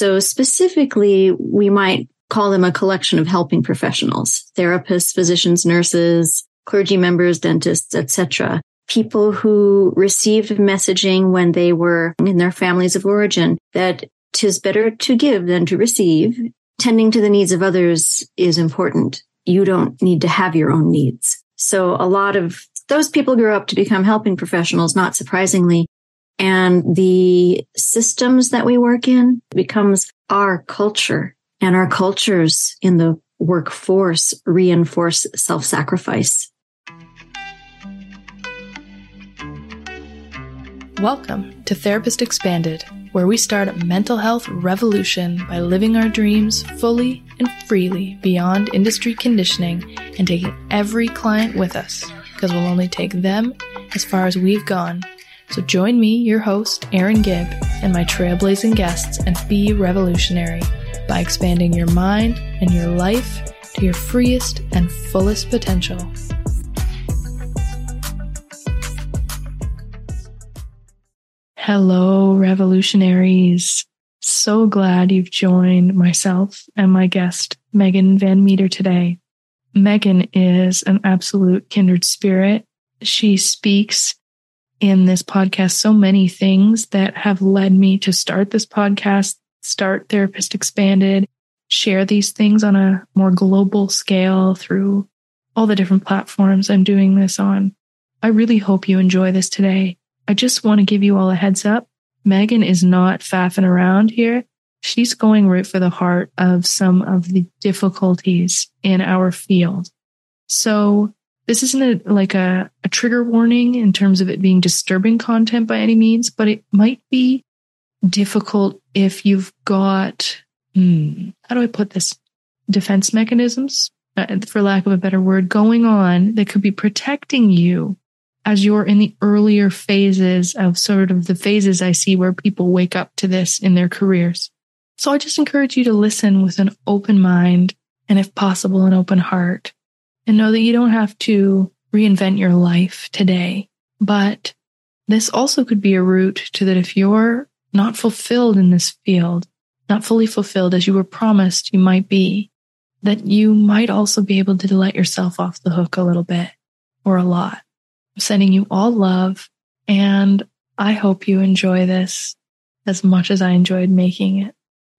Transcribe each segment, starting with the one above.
So specifically, we might call them a collection of helping professionals, therapists, physicians, nurses, clergy members, dentists, etc. People who received messaging when they were in their families of origin that tis better to give than to receive. Tending to the needs of others is important. You don't need to have your own needs. So a lot of those people grow up to become helping professionals, not surprisingly. And the systems that we work in becomes our culture and our cultures in the workforce reinforce self-sacrifice. Welcome to Therapist Expanded, where we start a mental health revolution by living our dreams fully and freely beyond industry conditioning and taking every client with us because we'll only take them as far as we've gone. So join me, your host, Erin Gibb, and my trailblazing guests and be revolutionary by expanding your mind and your life to your freest and fullest potential. Hello, revolutionaries. So glad you've joined myself and my guest, Megan VanMeter, today. Megan is an absolute kindred spirit. She speaks in this podcast so many things that have led me to start this podcast, start Therapist Expanded, share these things on a more global scale through all the different platforms I'm doing this on. I really hope you enjoy this today. I just want to give you all a heads up. Megan is not faffing around here. She's going right for the heart of some of the difficulties in our field. So this isn't a, like a, a trigger warning in terms of it being disturbing content by any means, but it might be difficult if you've got, hmm, how do I put this? Defense mechanisms, uh, for lack of a better word, going on that could be protecting you as you're in the earlier phases of sort of the phases I see where people wake up to this in their careers. So I just encourage you to listen with an open mind and if possible, an open heart and know that you don't have to reinvent your life today. But this also could be a route to that if you're not fulfilled in this field, not fully fulfilled as you were promised you might be, that you might also be able to let yourself off the hook a little bit or a lot. I'm sending you all love and I hope you enjoy this as much as I enjoyed making it.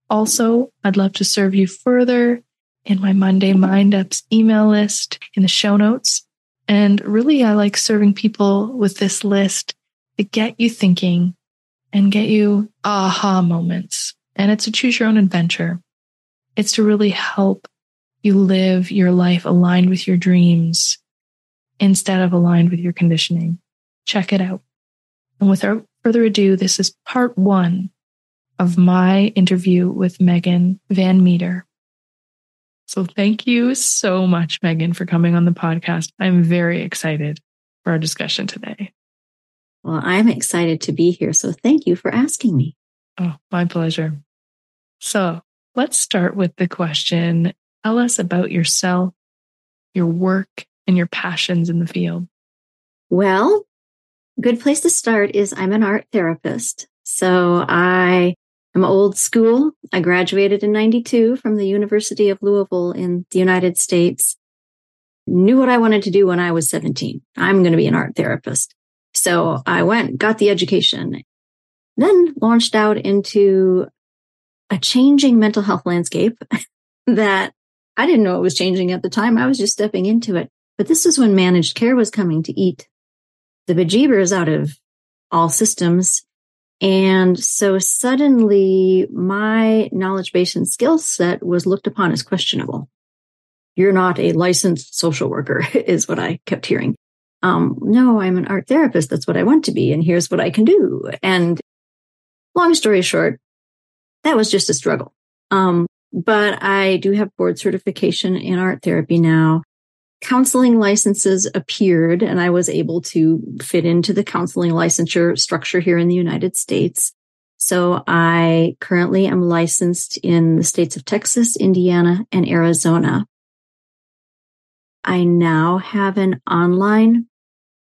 Also, I'd love to serve you further in my Monday Mind Ups email list in the show notes. And really, I like serving people with this list to get you thinking and get you aha moments. And it's a choose your own adventure. It's to really help you live your life aligned with your dreams instead of aligned with your conditioning. Check it out. And without further ado, this is part one of my interview with Megan VanMeter. So thank you so much, Megan, for coming on the podcast. I'm very excited for our discussion today. Well, I'm excited to be here. So thank you for asking me. Oh, my pleasure. So let's start with the question Tell us about yourself, your work, and your passions in the field. Well, good place to start is I'm an art therapist. So I I'm old school. I graduated in 92 from the University of Louisville in the United States. Knew what I wanted to do when I was 17. I'm going to be an art therapist. So I went, got the education, then launched out into a changing mental health landscape that I didn't know it was changing at the time. I was just stepping into it. But this is when managed care was coming to eat the bejeebers out of all systems and so suddenly my knowledge base and skill set was looked upon as questionable. You're not a licensed social worker is what I kept hearing. Um, no, I'm an art therapist. That's what I want to be. And here's what I can do. And long story short, that was just a struggle. Um, but I do have board certification in art therapy now counseling licenses appeared and I was able to fit into the counseling licensure structure here in the United States. So I currently am licensed in the states of Texas, Indiana, and Arizona. I now have an online,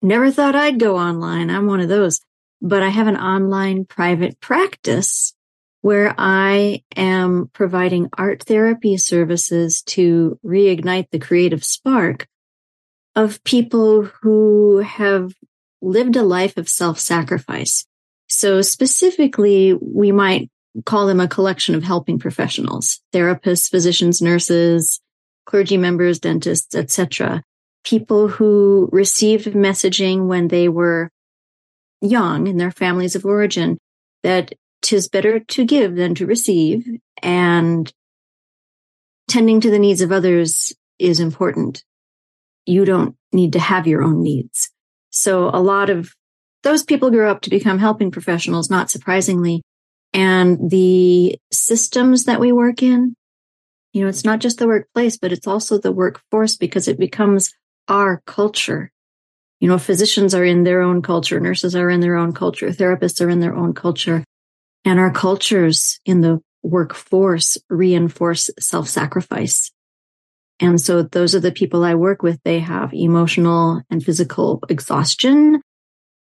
never thought I'd go online. I'm one of those, but I have an online private practice where I am providing art therapy services to reignite the creative spark of people who have lived a life of self sacrifice. So specifically, we might call them a collection of helping professionals, therapists, physicians, nurses, clergy members, dentists, etc. People who received messaging when they were young in their families of origin that tis better to give than to receive and tending to the needs of others is important. You don't need to have your own needs. So a lot of those people grow up to become helping professionals, not surprisingly. And the systems that we work in, you know, it's not just the workplace, but it's also the workforce because it becomes our culture. You know, physicians are in their own culture, nurses are in their own culture, therapists are in their own culture. And our cultures in the workforce reinforce self sacrifice. And so those are the people I work with. They have emotional and physical exhaustion.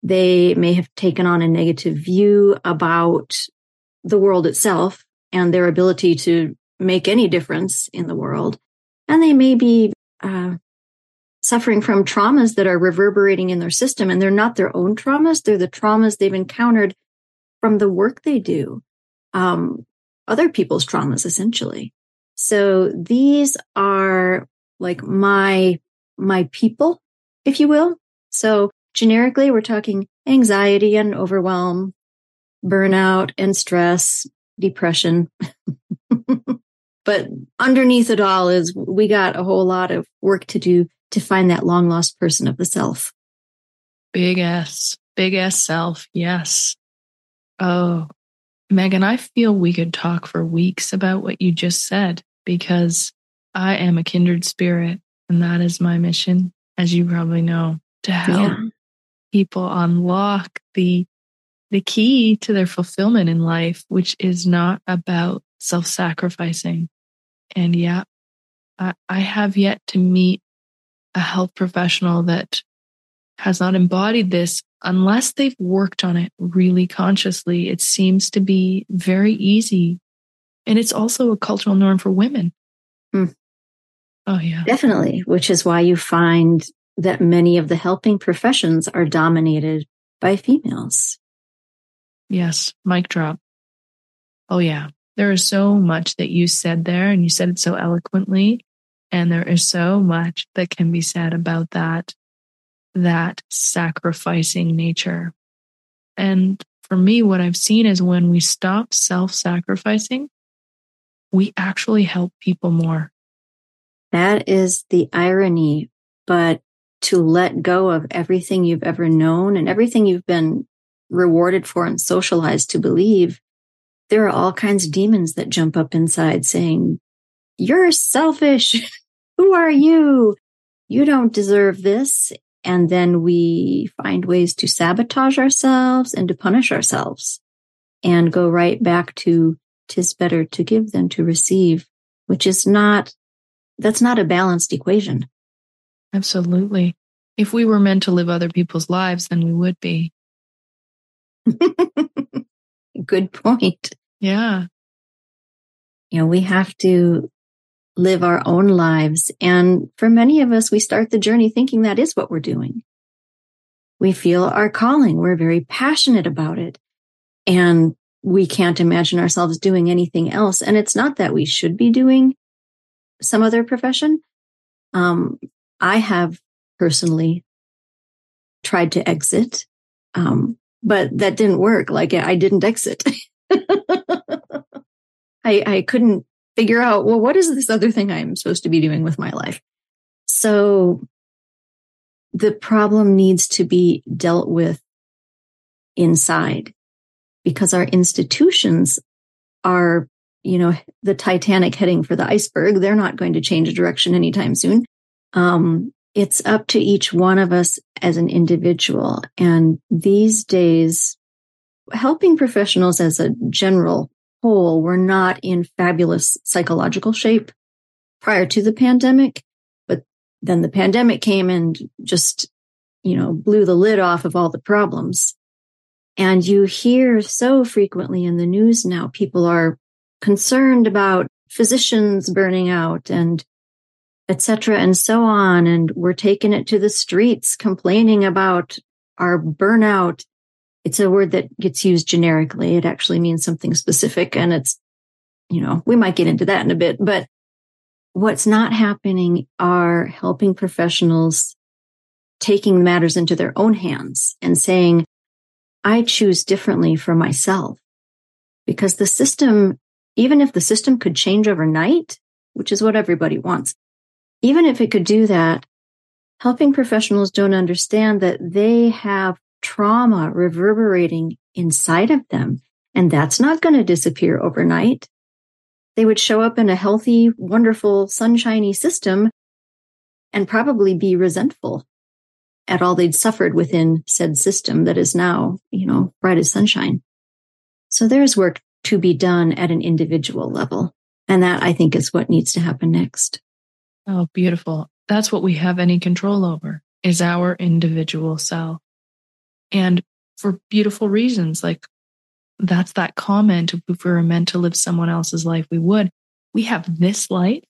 They may have taken on a negative view about the world itself and their ability to make any difference in the world. And they may be uh, suffering from traumas that are reverberating in their system and they're not their own traumas. They're the traumas they've encountered from the work they do, um, other people's traumas, essentially. So these are like my, my people, if you will. So generically, we're talking anxiety and overwhelm, burnout and stress, depression. but underneath it all is we got a whole lot of work to do to find that long lost person of the self. Big S, big S self. Yes. Oh, Megan, I feel we could talk for weeks about what you just said because I am a kindred spirit and that is my mission, as you probably know, to help yeah. people unlock the the key to their fulfillment in life, which is not about self-sacrificing. And yeah, I, I have yet to meet a health professional that has not embodied this unless they've worked on it really consciously, it seems to be very easy. And it's also a cultural norm for women. Hmm. Oh, yeah. Definitely, which is why you find that many of the helping professions are dominated by females. Yes, mic drop. Oh, yeah. There is so much that you said there, and you said it so eloquently. And there is so much that can be said about that that sacrificing nature. And for me, what I've seen is when we stop self sacrificing, we actually help people more. That is the irony. But to let go of everything you've ever known and everything you've been rewarded for and socialized to believe, there are all kinds of demons that jump up inside saying, You're selfish. Who are you? You don't deserve this. And then we find ways to sabotage ourselves and to punish ourselves and go right back to tis better to give than to receive, which is not, that's not a balanced equation. Absolutely. If we were meant to live other people's lives, then we would be. Good point. Yeah. You know, we have to live our own lives. And for many of us, we start the journey thinking that is what we're doing. We feel our calling. We're very passionate about it. And we can't imagine ourselves doing anything else. And it's not that we should be doing some other profession. Um, I have personally tried to exit, um, but that didn't work. Like I didn't exit. I, I couldn't figure out, well, what is this other thing I'm supposed to be doing with my life? So the problem needs to be dealt with inside because our institutions are, you know, the Titanic heading for the iceberg. They're not going to change direction anytime soon. Um, it's up to each one of us as an individual. And these days, helping professionals as a general whole were not in fabulous psychological shape prior to the pandemic. But then the pandemic came and just, you know, blew the lid off of all the problems. And you hear so frequently in the news now, people are concerned about physicians burning out and etc. and so on. And we're taking it to the streets complaining about our burnout. It's a word that gets used generically. It actually means something specific. And it's, you know, we might get into that in a bit, but what's not happening are helping professionals taking matters into their own hands and saying, I choose differently for myself. Because the system, even if the system could change overnight, which is what everybody wants, even if it could do that, helping professionals don't understand that they have trauma reverberating inside of them. And that's not going to disappear overnight. They would show up in a healthy, wonderful, sunshiny system and probably be resentful at all they'd suffered within said system that is now, you know, bright as sunshine. So there's work to be done at an individual level. And that I think is what needs to happen next. Oh, beautiful. That's what we have any control over is our individual self. And for beautiful reasons, like that's that comment if we were meant to live someone else's life, we would. We have this life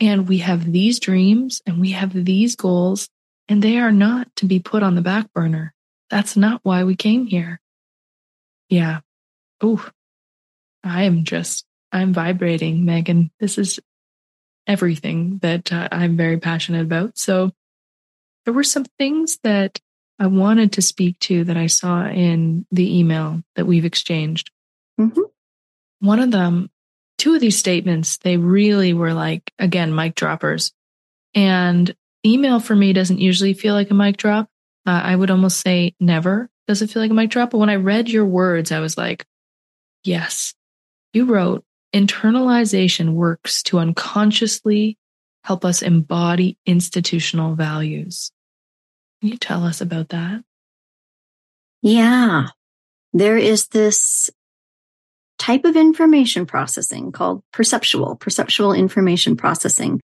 and we have these dreams and we have these goals and they are not to be put on the back burner. That's not why we came here. Yeah. Oh, I am just, I'm vibrating, Megan. This is everything that uh, I'm very passionate about. So there were some things that I wanted to speak to that I saw in the email that we've exchanged. Mm-hmm. One of them, two of these statements, they really were like, again, mic droppers. And email for me doesn't usually feel like a mic drop. Uh, I would almost say never does it feel like a mic drop. But when I read your words, I was like, yes, you wrote internalization works to unconsciously help us embody institutional values. Can you tell us about that? Yeah. There is this type of information processing called perceptual, perceptual information processing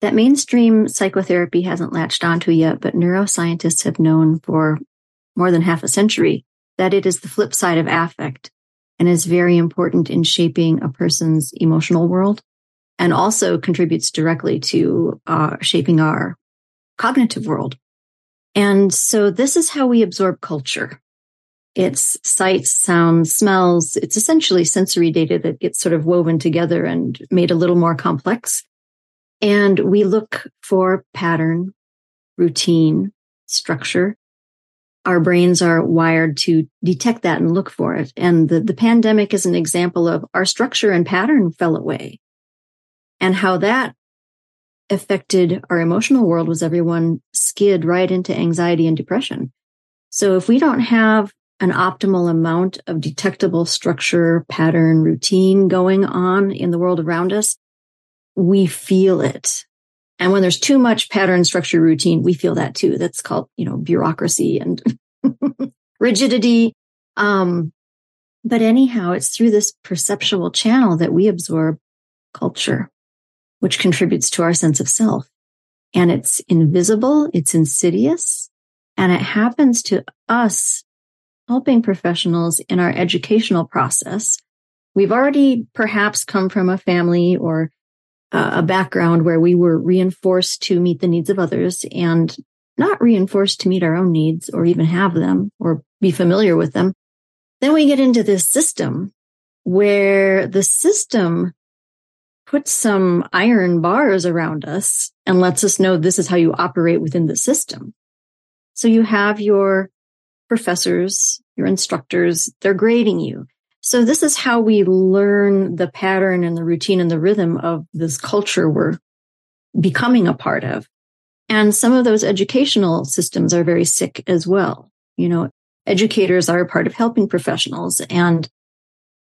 that mainstream psychotherapy hasn't latched onto yet, but neuroscientists have known for more than half a century that it is the flip side of affect and is very important in shaping a person's emotional world and also contributes directly to uh, shaping our cognitive world. And so this is how we absorb culture. It's sights, sounds, smells. It's essentially sensory data that gets sort of woven together and made a little more complex and we look for pattern, routine, structure. Our brains are wired to detect that and look for it. And the, the pandemic is an example of our structure and pattern fell away. And how that affected our emotional world was everyone skid right into anxiety and depression. So if we don't have an optimal amount of detectable structure, pattern, routine going on in the world around us, we feel it. And when there's too much pattern, structure, routine, we feel that too. That's called, you know, bureaucracy and rigidity. Um, but anyhow, it's through this perceptual channel that we absorb culture, which contributes to our sense of self. And it's invisible, it's insidious, and it happens to us helping professionals in our educational process. We've already perhaps come from a family or a background where we were reinforced to meet the needs of others and not reinforced to meet our own needs or even have them or be familiar with them. Then we get into this system where the system puts some iron bars around us and lets us know this is how you operate within the system. So you have your professors, your instructors, they're grading you. So this is how we learn the pattern and the routine and the rhythm of this culture we're becoming a part of. And some of those educational systems are very sick as well. You know, educators are a part of helping professionals and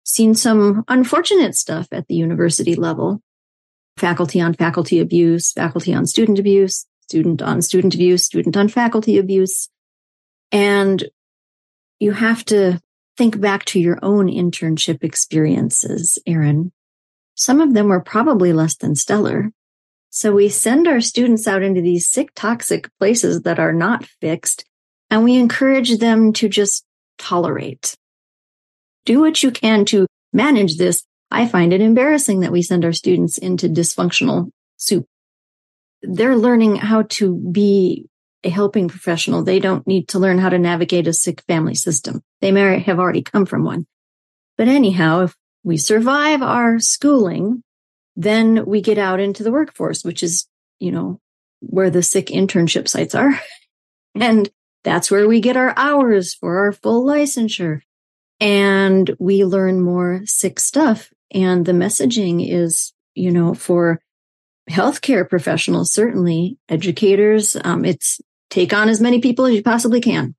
seen some unfortunate stuff at the university level. Faculty on faculty abuse, faculty on student abuse, student on student abuse, student on faculty abuse. And you have to think back to your own internship experiences, Erin. Some of them were probably less than stellar. So we send our students out into these sick, toxic places that are not fixed, and we encourage them to just tolerate. Do what you can to manage this. I find it embarrassing that we send our students into dysfunctional soup. They're learning how to be a helping professional. They don't need to learn how to navigate a sick family system. They may have already come from one. But anyhow, if we survive our schooling, then we get out into the workforce, which is, you know, where the sick internship sites are. And that's where we get our hours for our full licensure. And we learn more sick stuff. And the messaging is, you know, for healthcare professionals, certainly educators, um, it's take on as many people as you possibly can.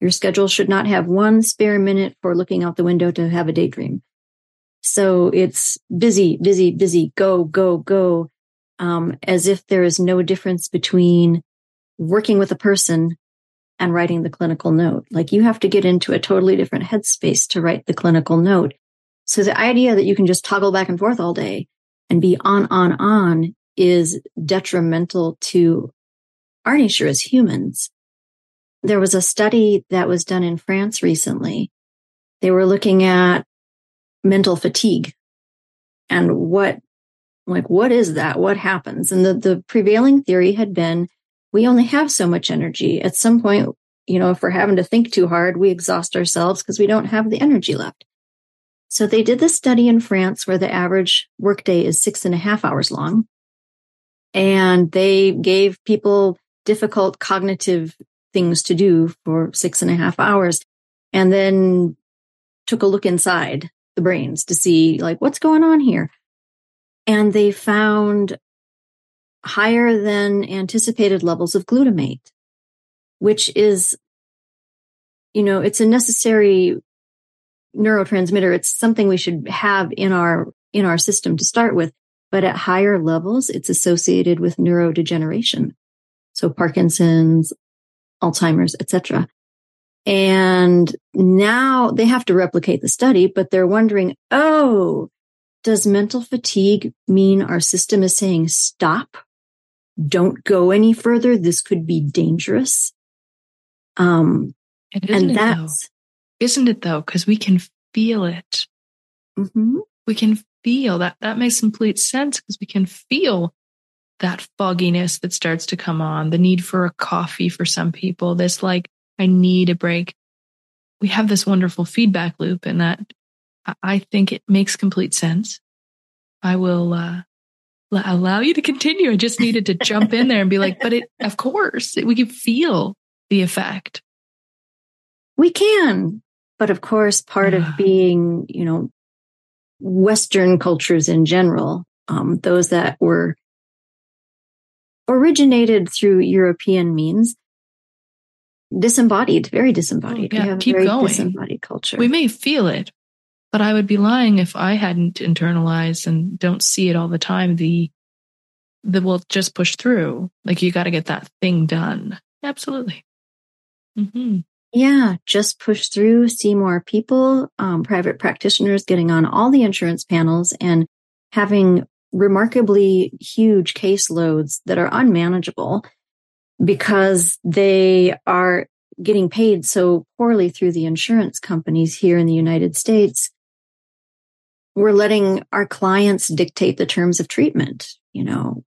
Your schedule should not have one spare minute for looking out the window to have a daydream. So it's busy, busy, busy, go, go, go, um, as if there is no difference between working with a person and writing the clinical note. Like you have to get into a totally different headspace to write the clinical note. So the idea that you can just toggle back and forth all day and be on, on, on is detrimental to our nature as humans. There was a study that was done in France recently. They were looking at mental fatigue and what, like, what is that? What happens? And the, the prevailing theory had been we only have so much energy. At some point, you know, if we're having to think too hard, we exhaust ourselves because we don't have the energy left. So they did this study in France where the average workday is six and a half hours long. And they gave people difficult cognitive things to do for six and a half hours and then took a look inside the brains to see like what's going on here. And they found higher than anticipated levels of glutamate, which is, you know, it's a necessary neurotransmitter. It's something we should have in our, in our system to start with. But at higher levels, it's associated with neurodegeneration. So Parkinson's, Alzheimer's, etc. And now they have to replicate the study, but they're wondering, oh, does mental fatigue mean our system is saying stop? Don't go any further. This could be dangerous. Um, and, and it, that's, though? isn't it though? Cause we can feel it. Mm-hmm. We can feel that. That makes complete sense because we can feel that fogginess that starts to come on, the need for a coffee for some people, this like, I need a break. We have this wonderful feedback loop and that I think it makes complete sense. I will, uh, allow you to continue. I just needed to jump in there and be like, but it, of course, we can feel the effect. We can. But of course, part of being, you know, Western cultures in general, um, those that were originated through European means, disembodied, very disembodied. Oh, yeah, we have keep very going. disembodied culture. We may feel it, but I would be lying if I hadn't internalized and don't see it all the time. The the will just push through. Like you got to get that thing done. Absolutely. Mm-hmm. Yeah, just push through, see more people, um, private practitioners getting on all the insurance panels and having remarkably huge caseloads that are unmanageable because they are getting paid so poorly through the insurance companies here in the United States. We're letting our clients dictate the terms of treatment. You know,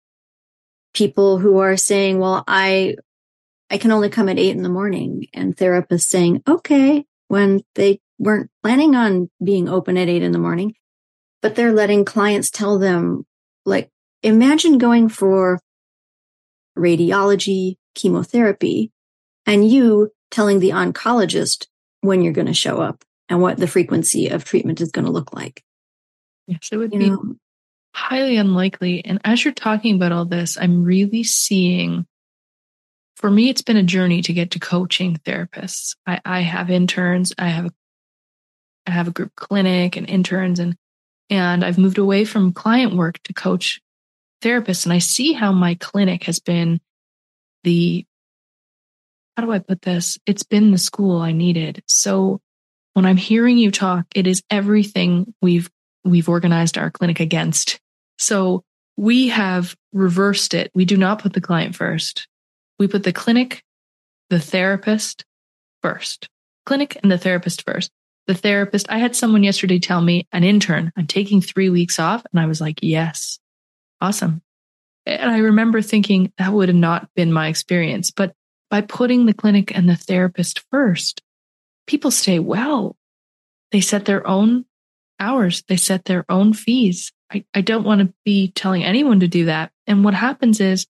people who are saying, well, I, I can only come at eight in the morning and therapists saying, okay, when they weren't planning on being open at eight in the morning, but they're letting clients tell them like, imagine going for radiology, chemotherapy, and you telling the oncologist when you're going to show up and what the frequency of treatment is going to look like. Yes, it would you be know? highly unlikely. And as you're talking about all this, I'm really seeing for me, it's been a journey to get to coaching therapists. I, I have interns, I have I have a group clinic and interns and and I've moved away from client work to coach therapists. And I see how my clinic has been the, how do I put this? It's been the school I needed. So when I'm hearing you talk, it is everything we've, we've organized our clinic against. So we have reversed it. We do not put the client first. We put the clinic, the therapist first. clinic and the therapist first. The therapist, I had someone yesterday tell me, an intern, I'm taking three weeks off. And I was like, yes, awesome. And I remember thinking that would have not been my experience. But by putting the clinic and the therapist first, people stay well. They set their own hours, they set their own fees. I, I don't want to be telling anyone to do that. And what happens is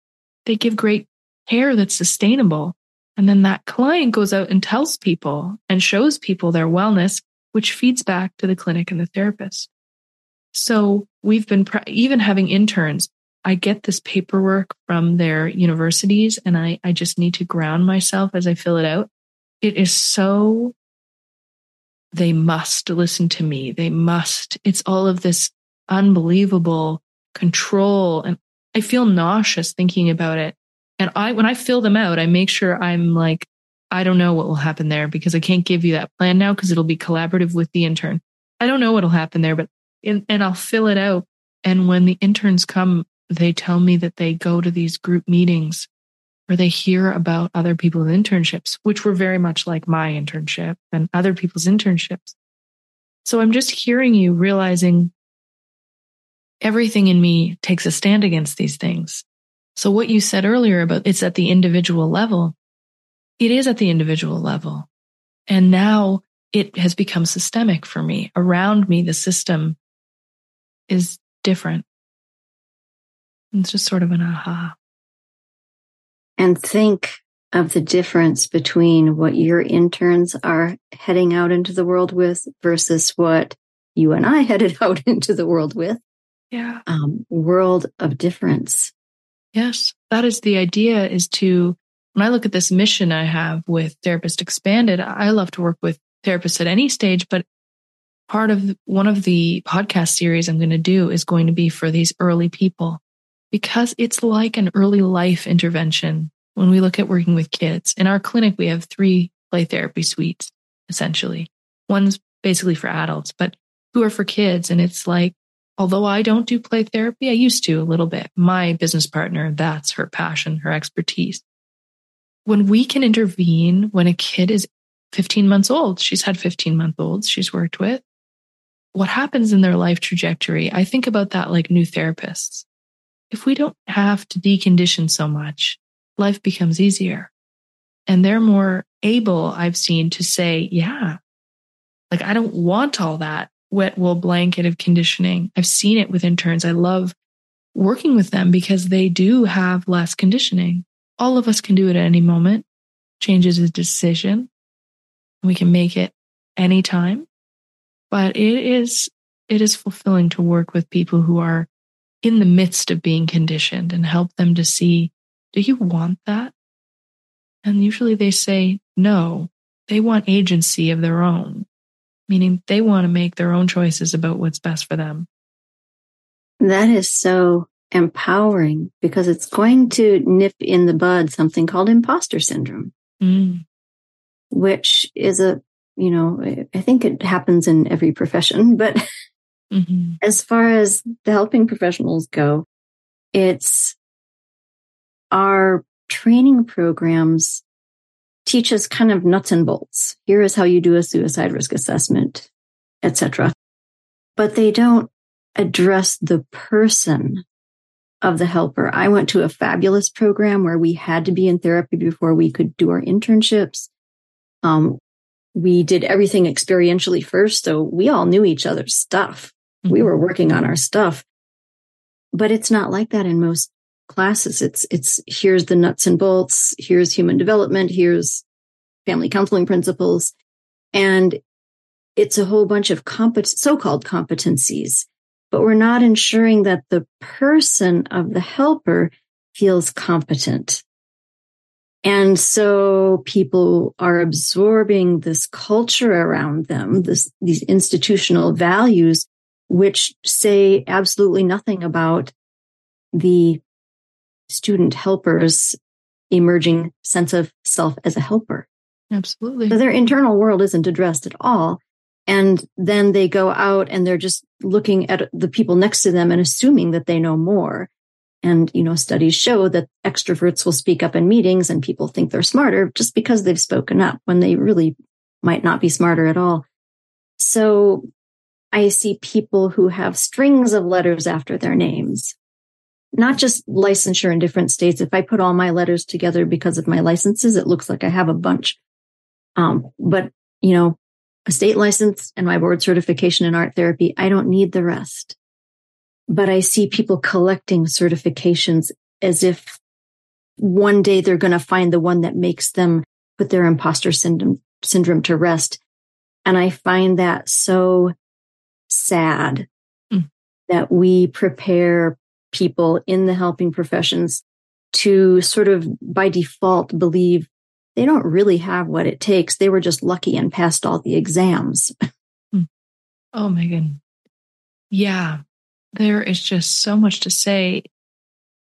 they give great care that's sustainable. And then that client goes out and tells people and shows people their wellness, which feeds back to the clinic and the therapist. So we've been even having interns. I get this paperwork from their universities and I, I just need to ground myself as I fill it out. It is so, they must listen to me. They must. It's all of this unbelievable control. And I feel nauseous thinking about it. And I, when I fill them out, I make sure I'm like, I don't know what will happen there because I can't give you that plan now because it'll be collaborative with the intern. I don't know what'll happen there, but in, and I'll fill it out. And when the interns come, they tell me that they go to these group meetings where they hear about other people's internships, which were very much like my internship and other people's internships. So I'm just hearing you realizing everything in me takes a stand against these things. So what you said earlier about it's at the individual level, it is at the individual level. And now it has become systemic for me. Around me, the system is different. It's just sort of an aha. And think of the difference between what your interns are heading out into the world with versus what you and I headed out into the world with. Yeah. Um, world of difference. Yes. That is the idea is to, when I look at this mission I have with Therapist Expanded, I love to work with therapists at any stage, but part of one of the podcast series I'm going to do is going to be for these early people because it's like an early life intervention when we look at working with kids. In our clinic, we have three play therapy suites, essentially. One's basically for adults, but who are for kids. And it's like although I don't do play therapy, I used to a little bit. My business partner, that's her passion, her expertise. When we can intervene when a kid is 15 months old, she's had 15 month olds she's worked with. What happens in their life trajectory? I think about that like new therapists. If we don't have to decondition so much, life becomes easier. And they're more able, I've seen, to say, yeah, like I don't want all that wet wool blanket of conditioning. I've seen it with interns. I love working with them because they do have less conditioning. All of us can do it at any moment. Changes a decision. We can make it anytime. But it is it is fulfilling to work with people who are in the midst of being conditioned and help them to see, do you want that? And usually they say no. They want agency of their own meaning they want to make their own choices about what's best for them. That is so empowering because it's going to nip in the bud something called imposter syndrome, mm. which is a, you know, I think it happens in every profession, but mm-hmm. as far as the helping professionals go, it's our training programs teach us kind of nuts and bolts. Here is how you do a suicide risk assessment, etc. But they don't address the person of the helper. I went to a fabulous program where we had to be in therapy before we could do our internships. Um, we did everything experientially first, so we all knew each other's stuff. We were working on our stuff. But it's not like that in most classes. It's, it's here's the nuts and bolts. Here's human development. Here's family counseling principles. And it's a whole bunch of compet- so-called competencies, but we're not ensuring that the person of the helper feels competent. And so people are absorbing this culture around them, this, these institutional values, which say absolutely nothing about the student helper's emerging sense of self as a helper. Absolutely. So their internal world isn't addressed at all. And then they go out and they're just looking at the people next to them and assuming that they know more. And, you know, studies show that extroverts will speak up in meetings and people think they're smarter just because they've spoken up when they really might not be smarter at all. So I see people who have strings of letters after their names, not just licensure in different states. If I put all my letters together because of my licenses, it looks like I have a bunch. Um, but you know, a state license and my board certification in art therapy, I don't need the rest. But I see people collecting certifications as if one day they're going to find the one that makes them put their imposter syndrome, syndrome to rest. And I find that so sad mm. that we prepare people in the helping professions to sort of by default believe they don't really have what it takes. They were just lucky and passed all the exams. Hmm. Oh, Megan. Yeah, there is just so much to say.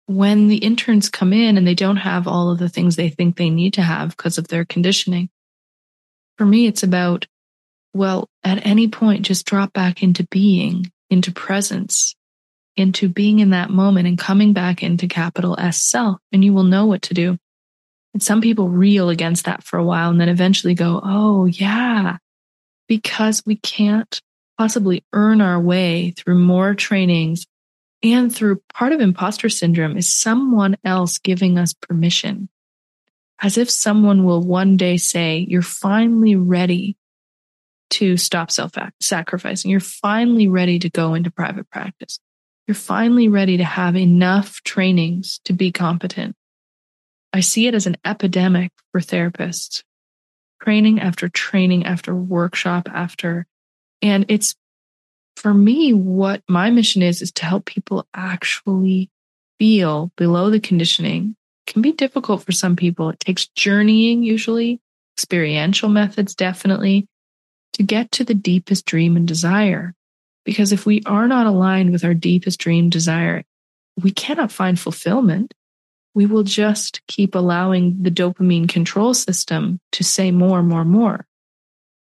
When the interns come in and they don't have all of the things they think they need to have because of their conditioning, for me, it's about, well, at any point, just drop back into being, into presence, into being in that moment and coming back into capital S self, and you will know what to do. And some people reel against that for a while and then eventually go, Oh, yeah, because we can't possibly earn our way through more trainings and through part of imposter syndrome is someone else giving us permission. As if someone will one day say, You're finally ready to stop self sacrificing. You're finally ready to go into private practice. You're finally ready to have enough trainings to be competent. I see it as an epidemic for therapists, training after training after workshop after. And it's for me, what my mission is, is to help people actually feel below the conditioning. It can be difficult for some people. It takes journeying, usually, experiential methods, definitely, to get to the deepest dream and desire. Because if we are not aligned with our deepest dream desire, we cannot find fulfillment we will just keep allowing the dopamine control system to say more, more, more.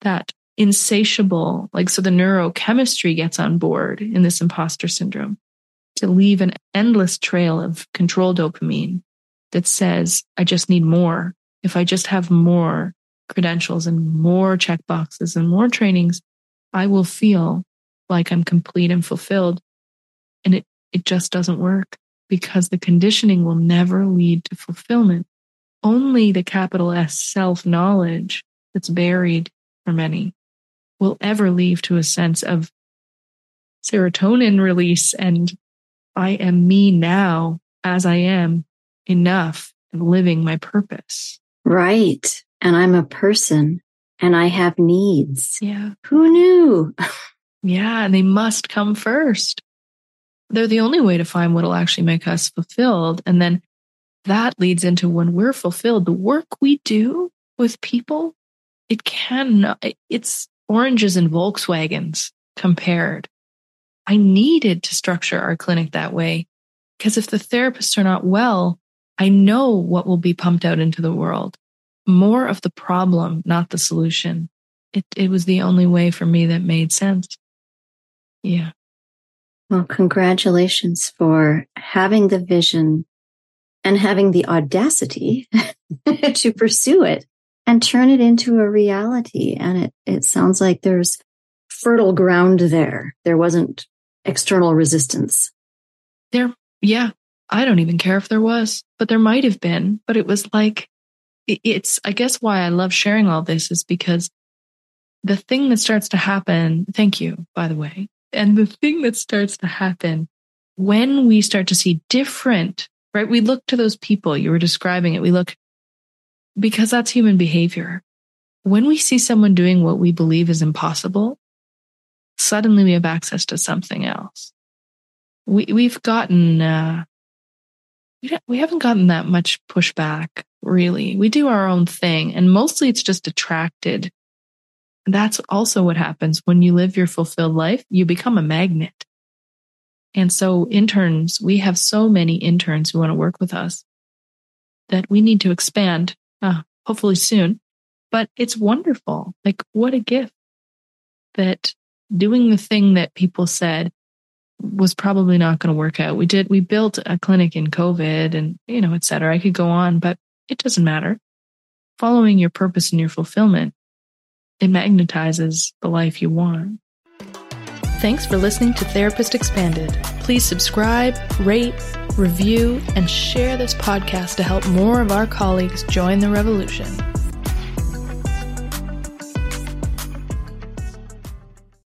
That insatiable, like, so the neurochemistry gets on board in this imposter syndrome to leave an endless trail of control dopamine that says, I just need more. If I just have more credentials and more check boxes and more trainings, I will feel like I'm complete and fulfilled. And it, it just doesn't work because the conditioning will never lead to fulfillment. Only the capital S self knowledge that's buried for many will ever lead to a sense of serotonin release and I am me now as I am enough and living my purpose. Right. And I'm a person and I have needs. Yeah. Who knew? yeah. And they must come first they're the only way to find what'll actually make us fulfilled. And then that leads into when we're fulfilled, the work we do with people, it can, it's oranges and Volkswagens compared. I needed to structure our clinic that way because if the therapists are not well, I know what will be pumped out into the world. More of the problem, not the solution. It, it was the only way for me that made sense. Yeah. Well, congratulations for having the vision and having the audacity to pursue it and turn it into a reality. And it, it sounds like there's fertile ground there. There wasn't external resistance. There, yeah. I don't even care if there was, but there might have been. But it was like, it's, I guess why I love sharing all this is because the thing that starts to happen, thank you, by the way, and the thing that starts to happen when we start to see different, right? We look to those people, you were describing it. We look because that's human behavior. When we see someone doing what we believe is impossible, suddenly we have access to something else. We, we've gotten, uh, we haven't gotten that much pushback, really. We do our own thing, and mostly it's just attracted that's also what happens when you live your fulfilled life. You become a magnet. And so interns, we have so many interns who want to work with us that we need to expand, uh, hopefully soon. But it's wonderful. Like what a gift that doing the thing that people said was probably not going to work out. We did, we built a clinic in COVID and, you know, et cetera. I could go on, but it doesn't matter. Following your purpose and your fulfillment, it magnetizes the life you want. Thanks for listening to Therapist Expanded. Please subscribe, rate, review, and share this podcast to help more of our colleagues join the revolution.